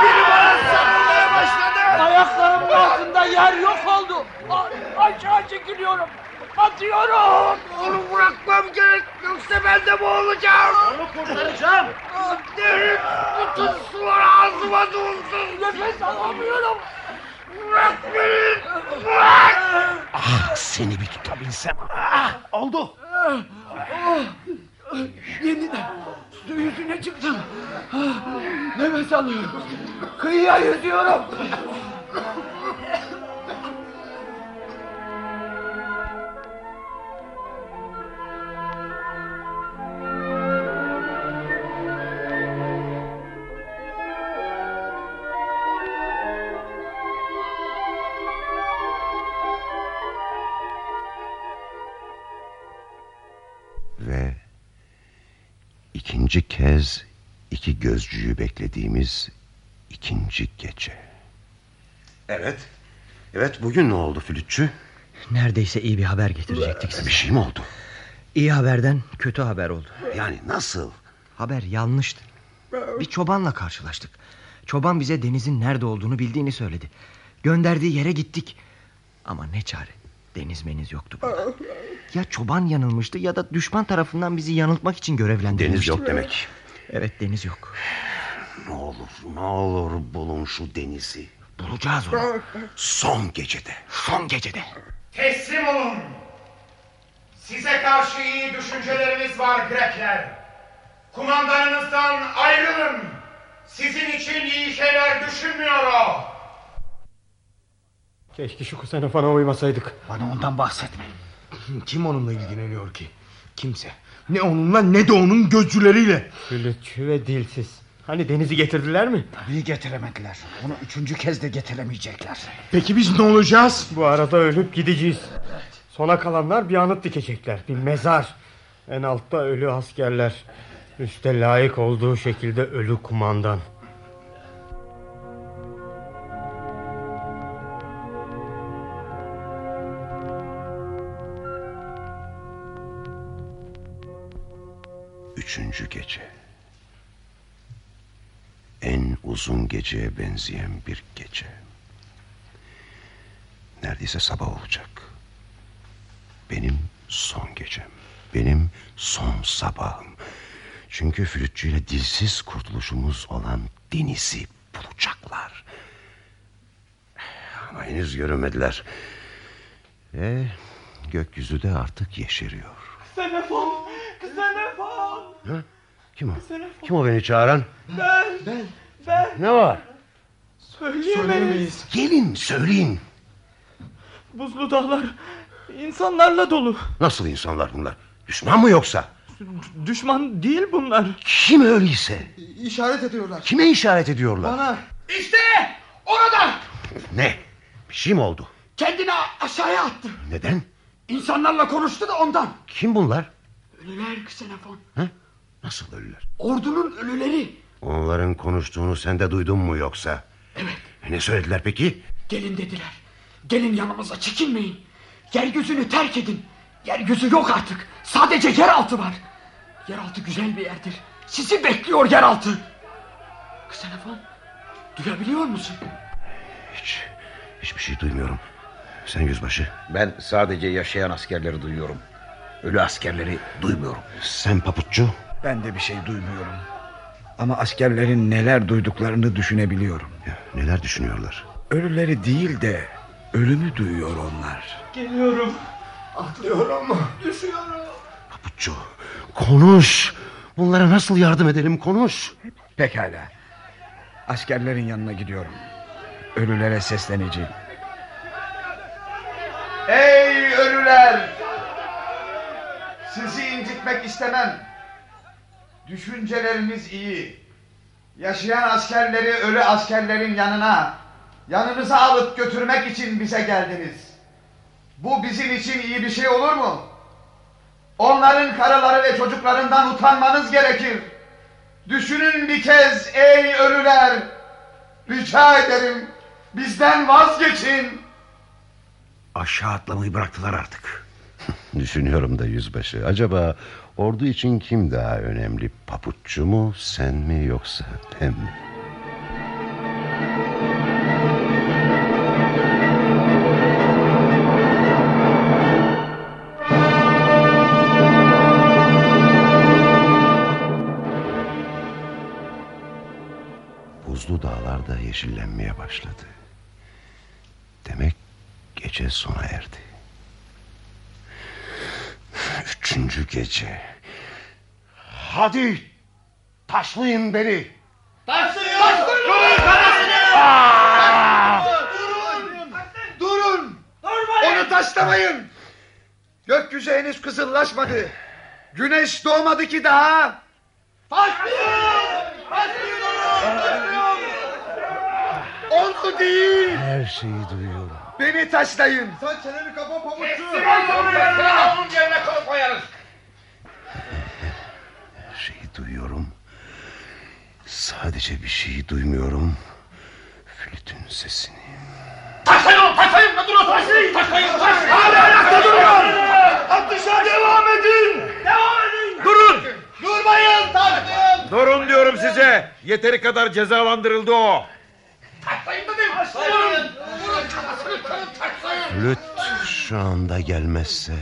Biri bana sarılmaya başladı. Ayaklarımın altında yer yok oldu. A- aşağı çekiliyorum. Batıyorum. Onu bırakmam gerek. Yoksa ben de boğulacağım. Onu kurtaracağım. Derin bütün sular ağzıma dolsun. Nefes alamıyorum. Ah seni bir tutabilsem. Ah, oldu. Oh, yeniden su yüzüne çıktım. Ah, Nefes alıyorum. Kıyıya yüzüyorum. İkinci kez iki gözcüyü beklediğimiz ikinci gece. Evet. Evet bugün ne oldu flütçü? Neredeyse iyi bir haber getirecektik size. Bir şey mi oldu? İyi haberden kötü haber oldu. Yani nasıl? Haber yanlıştı. Bir çobanla karşılaştık. Çoban bize denizin nerede olduğunu bildiğini söyledi. Gönderdiği yere gittik. Ama ne çare. Deniz meniz yoktu burada. Ya çoban yanılmıştı ya da düşman tarafından bizi yanıltmak için görevlendirilmişti. Deniz yok demek. Evet deniz yok. Ne olur ne olur bulun şu denizi. Bulacağız onu. Son gecede. Son gecede. Teslim olun. Size karşı iyi düşüncelerimiz var Grekler. Kumandanınızdan ayrılın. Sizin için iyi şeyler düşünmüyor o. Keşke şu Kusenofana uymasaydık. Bana ondan bahsetme. Kim onunla ilgileniyor ki? Kimse. Ne onunla ne de onun gözcüleriyle. Flütçü ve dilsiz. Hani denizi getirdiler mi? Tabii getiremediler. Onu üçüncü kez de getiremeyecekler. Peki biz ne olacağız? Bu arada ölüp gideceğiz. Sona kalanlar bir anıt dikecekler. Bir mezar. En altta ölü askerler. Üste layık olduğu şekilde ölü kumandan. Üçüncü gece. En uzun geceye benzeyen bir gece. Neredeyse sabah olacak. Benim son gecem. Benim son sabahım. Çünkü flütçüyle dilsiz kurtuluşumuz olan denizi bulacaklar. Ama henüz görünmediler. Ve gökyüzü de artık yeşeriyor. Xenofon! Ha? Kim o? Kim o beni çağıran? Ben! Ben! Ben! Ne var? Söyleyemeyiz. Gelin söyleyin. Buzlu dağlar insanlarla dolu. Nasıl insanlar bunlar? Düşman mı yoksa? Düşman değil bunlar. Kim öyleyse? İşaret ediyorlar. Kime işaret ediyorlar? Bana. İşte orada. Ne? Bir şey mi oldu? Kendini aşağıya attı. Neden? İnsanlarla konuştu da ondan. Kim bunlar? Ölüler Xenofon. Nasıl ölüler? Ordunun ölüleri. Onların konuştuğunu sen de duydun mu yoksa? Evet. Ne söylediler peki? Gelin dediler. Gelin yanımıza çekinmeyin. Yeryüzünü terk edin. Yeryüzü yok artık. Sadece yeraltı var. Yeraltı güzel bir yerdir. Sizi bekliyor yeraltı. Xenofon duyabiliyor musun? Hiç, hiçbir şey duymuyorum. Sen yüzbaşı. Ben sadece yaşayan askerleri duyuyorum. Ölü askerleri duymuyorum. Sen papuççu. Ben de bir şey duymuyorum. Ama askerlerin neler duyduklarını düşünebiliyorum. Ya, neler düşünüyorlar? Ölüleri değil de ölümü duyuyor onlar. Geliyorum. Atlıyorum. Düşüyorum. Papuççu konuş. Bunlara nasıl yardım edelim konuş. Pekala. Askerlerin yanına gidiyorum. Ölülere sesleneceğim. Ey ölüler! Sizi incitmek istemem. Düşünceleriniz iyi. Yaşayan askerleri ölü askerlerin yanına, yanınıza alıp götürmek için bize geldiniz. Bu bizim için iyi bir şey olur mu? Onların karıları ve çocuklarından utanmanız gerekir. Düşünün bir kez ey ölüler. Rica ederim bizden vazgeçin. Aşağı atlamayı bıraktılar artık. Düşünüyorum da yüzbaşı. Acaba ordu için kim daha önemli? Papuççu mu, sen mi yoksa ben mi? Buzlu dağlar da yeşillenmeye başladı. Demek gece sona erdi. Üçüncü gece. Hadi taşlayın beni. Taşlıyor! Taşlıyor! Durun! Onu taşlamayın! Gökyüzü henüz kızıllaşmadı. Güneş doğmadı ki daha. Onu değil. Her şeyi duyuyorum. Beni taşlayın. Sen çeneni kapa pamuççu. Onun yerine koyarız. Her şeyi duyuyorum. Sadece bir şeyi duymuyorum. Flütün sesini. Taşlayın onu taşlayın. Ne duruyorsun? Taşlayın. Taşlayın. Taşlayın. Hala ayakta duruyor. Atışa devam edin. Devam edin. Durun! Durmayın taşlayın. Durun diyorum size. Yeteri kadar cezalandırıldı o. Taşlayın dedim. Taşlayın. Vurun kafasını kırın taşlayın. Flüt şu anda gelmezse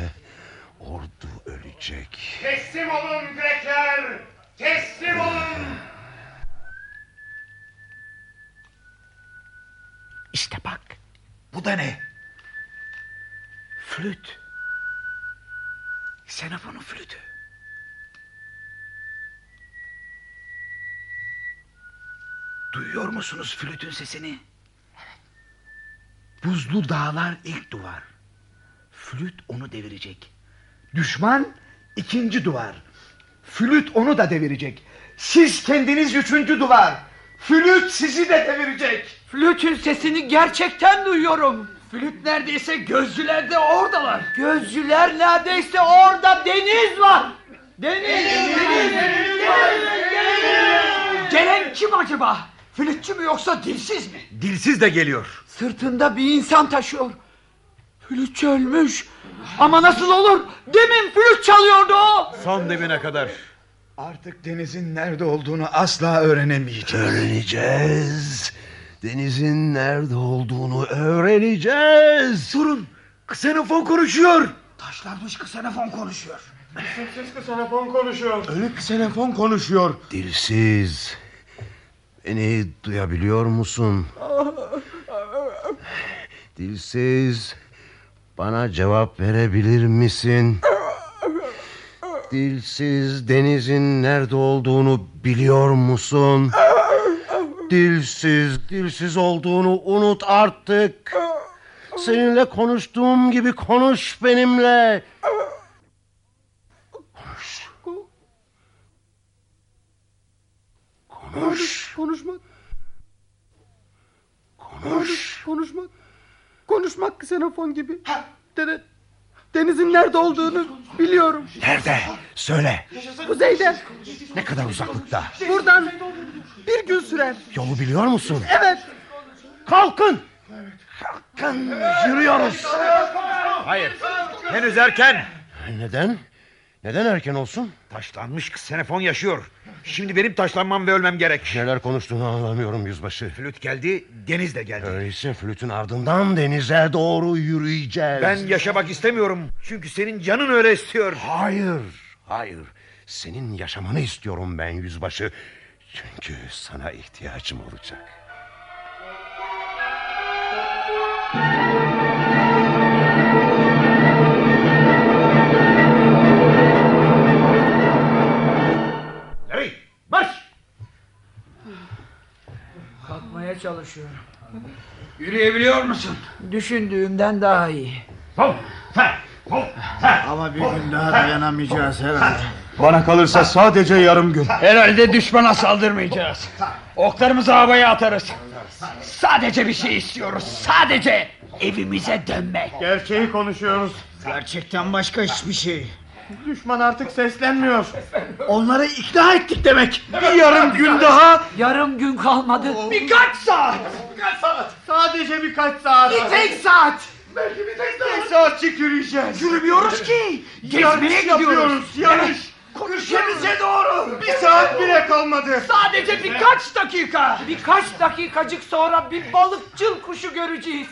ordu ölecek. Teslim olun Grekler. Teslim olun. İşte bak. Bu da ne? Flüt. Xenofon'un flütü. Duyuyor musunuz flütün sesini? Buzlu dağlar ilk duvar. Flüt onu devirecek. Düşman ikinci duvar. Flüt onu da devirecek. Siz kendiniz üçüncü duvar. Flüt sizi de devirecek. Flütün sesini gerçekten duyuyorum. Flüt neredeyse gözcüler de oradalar. Gözcüler neredeyse orada deniz var. Deniz, deniz, deniz, Gelen kim acaba? Flütçü mü yoksa dilsiz mi? Dilsiz de geliyor. Sırtında bir insan taşıyor. Flütçü ölmüş. Ama nasıl olur? Demin flüt çalıyordu o. Son demine kadar. Artık denizin nerede olduğunu asla öğrenemeyeceğiz. Öğreneceğiz. Denizin nerede olduğunu öğreneceğiz. Durun. Ksenofon konuşuyor. Taşlanmış Ksenofon konuşuyor. Siz ksenofon konuşuyor. Ölü ksenofon konuşuyor. Dilsiz. Beni duyabiliyor musun? Dilsiz. Bana cevap verebilir misin? Dilsiz denizin nerede olduğunu biliyor musun? Dilsiz, dilsiz olduğunu unut artık. Seninle konuştuğum gibi konuş benimle. Konuş. Konuşmak. Konuş. Konuşmak. Konuşmak ksenofon gibi. Dene, denizin nerede olduğunu biliyorum. Nerede? Söyle. Kuzeyde. Ne kadar uzaklıkta? Buradan bir gün sürer. Yolu biliyor musun? Evet. Kalkın. Kalkın. Yürüyoruz. Hayır. Henüz erken. Neden? Neden erken olsun? Taşlanmış ksenofon yaşıyor. Şimdi benim taşlanmam ve ölmem gerek. Neler konuştuğunu anlamıyorum yüzbaşı. Flüt geldi, deniz de geldi. Öyleyse flütün ardından denize doğru yürüyeceğiz. Ben yaşamak istemiyorum. Çünkü senin canın öyle istiyor. Hayır, hayır. Senin yaşamanı istiyorum ben yüzbaşı. Çünkü sana ihtiyacım olacak. Çalışıyorum. Yürüyebiliyor musun? Düşündüğümden daha iyi. Ama bir gün daha dayanamayacağız herhalde. Bana kalırsa sadece yarım gün. Herhalde düşmana saldırmayacağız. Oklarımızı havaya atarız. Sadece bir şey istiyoruz. Sadece evimize dönmek. Gerçeği konuşuyoruz. Gerçekten başka hiçbir şey. Düşman artık seslenmiyor. Onları ikna ettik demek. Bir yarım gün daha. Yarım gün kalmadı. Birkaç saat. Birkaç saat. Sadece birkaç saat. Bir tek saat. Belki bir tek saat. Bir saatçik yürüyeceğiz. Yürümüyoruz ki. Gezmeye Yarış gidiyoruz. yapıyoruz. Yarış. Köşemize doğru. Bir saat bile kalmadı. Sadece birkaç dakika. Birkaç dakikacık sonra bir balıkçıl kuşu göreceğiz.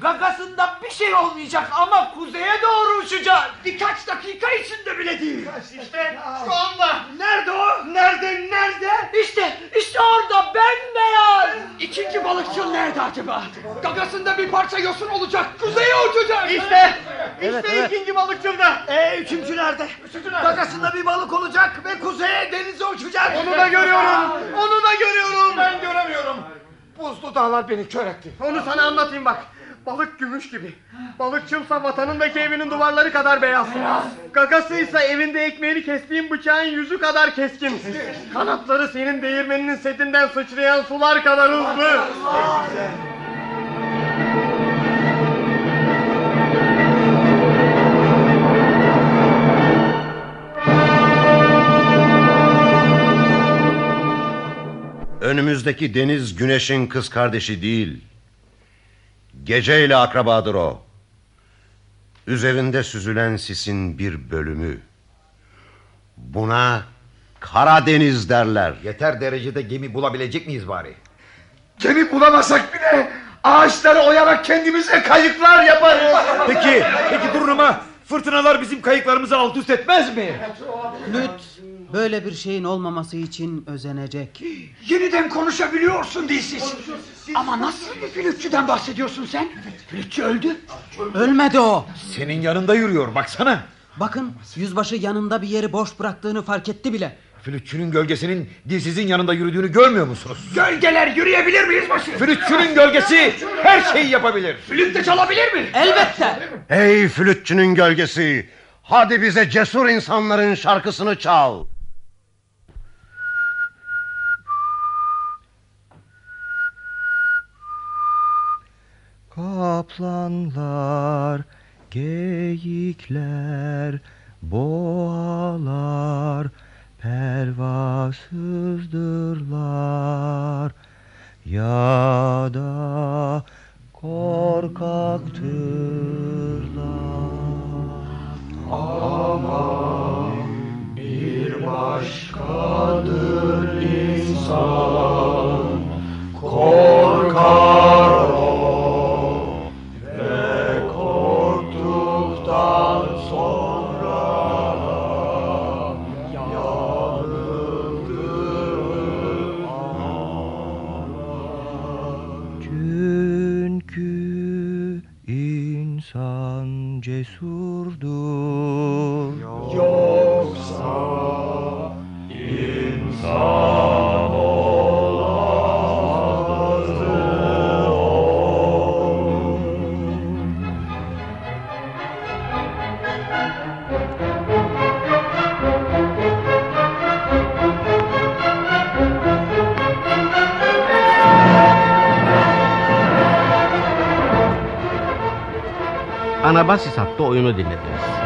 Gagasında bir şey olmayacak ama kuzeye doğru uçacak. Birkaç dakika içinde bile değil. İşte şu anda. Nerede o? Nerede? Nerede? İşte, işte orada bembeyaz. İkinci balıkçıl nerede? nerede acaba? Gagasında bir parça yosun olacak. Kuzeye uçacak. İşte. Evet, işte evet. ikinci balıkçılda. Ee, üçüncü nerede? Gagasında bir balık olacak ve kuzeye denize uçacak. Onu da görüyorum. Onu da görüyorum. Ben göremiyorum. Buzlu dağlar beni kör etti. Onu sana anlatayım bak. Balık gümüş gibi. Balıkçımsa vatanındaki evinin duvarları kadar beyaz. Gagasıysa evinde ekmeğini kestiğin bıçağın yüzü kadar keskin. Kanatları senin değirmeninin setinden sıçrayan sular kadar hızlı. Önümüzdeki deniz güneşin kız kardeşi değil. Geceyle akrabadır o. Üzerinde süzülen sisin bir bölümü. Buna Karadeniz derler. Yeter derecede gemi bulabilecek miyiz bari? Gemi bulamasak bile ağaçları oyarak kendimize kayıklar yaparız. Peki, peki durun ama fırtınalar bizim kayıklarımızı alt üst etmez mi? Flüt böyle bir şeyin olmaması için özenecek. Yeniden konuşabiliyorsun dilsiz. Ama nasıl bir flütçüden bahsediyorsun sen? Flütçü öldü. Ölmedi o. Senin yanında yürüyor baksana. Bakın yüzbaşı yanında bir yeri boş bıraktığını fark etti bile. Flütçünün gölgesinin dilsizin yanında yürüdüğünü görmüyor musunuz? Gölgeler yürüyebilir mi yüzbaşı? Flütçünün gölgesi her şeyi yapabilir. Flüt de çalabilir mi? Elbette. Ey flütçünün gölgesi. Hadi bize cesur insanların şarkısını çal. Kaplanlar, geyikler, boğalar pervasızdırlar. Ya da korkaktırlar. Ama bir başkadır insan. Korkar o Anabasisa to oyunu dinlediniz.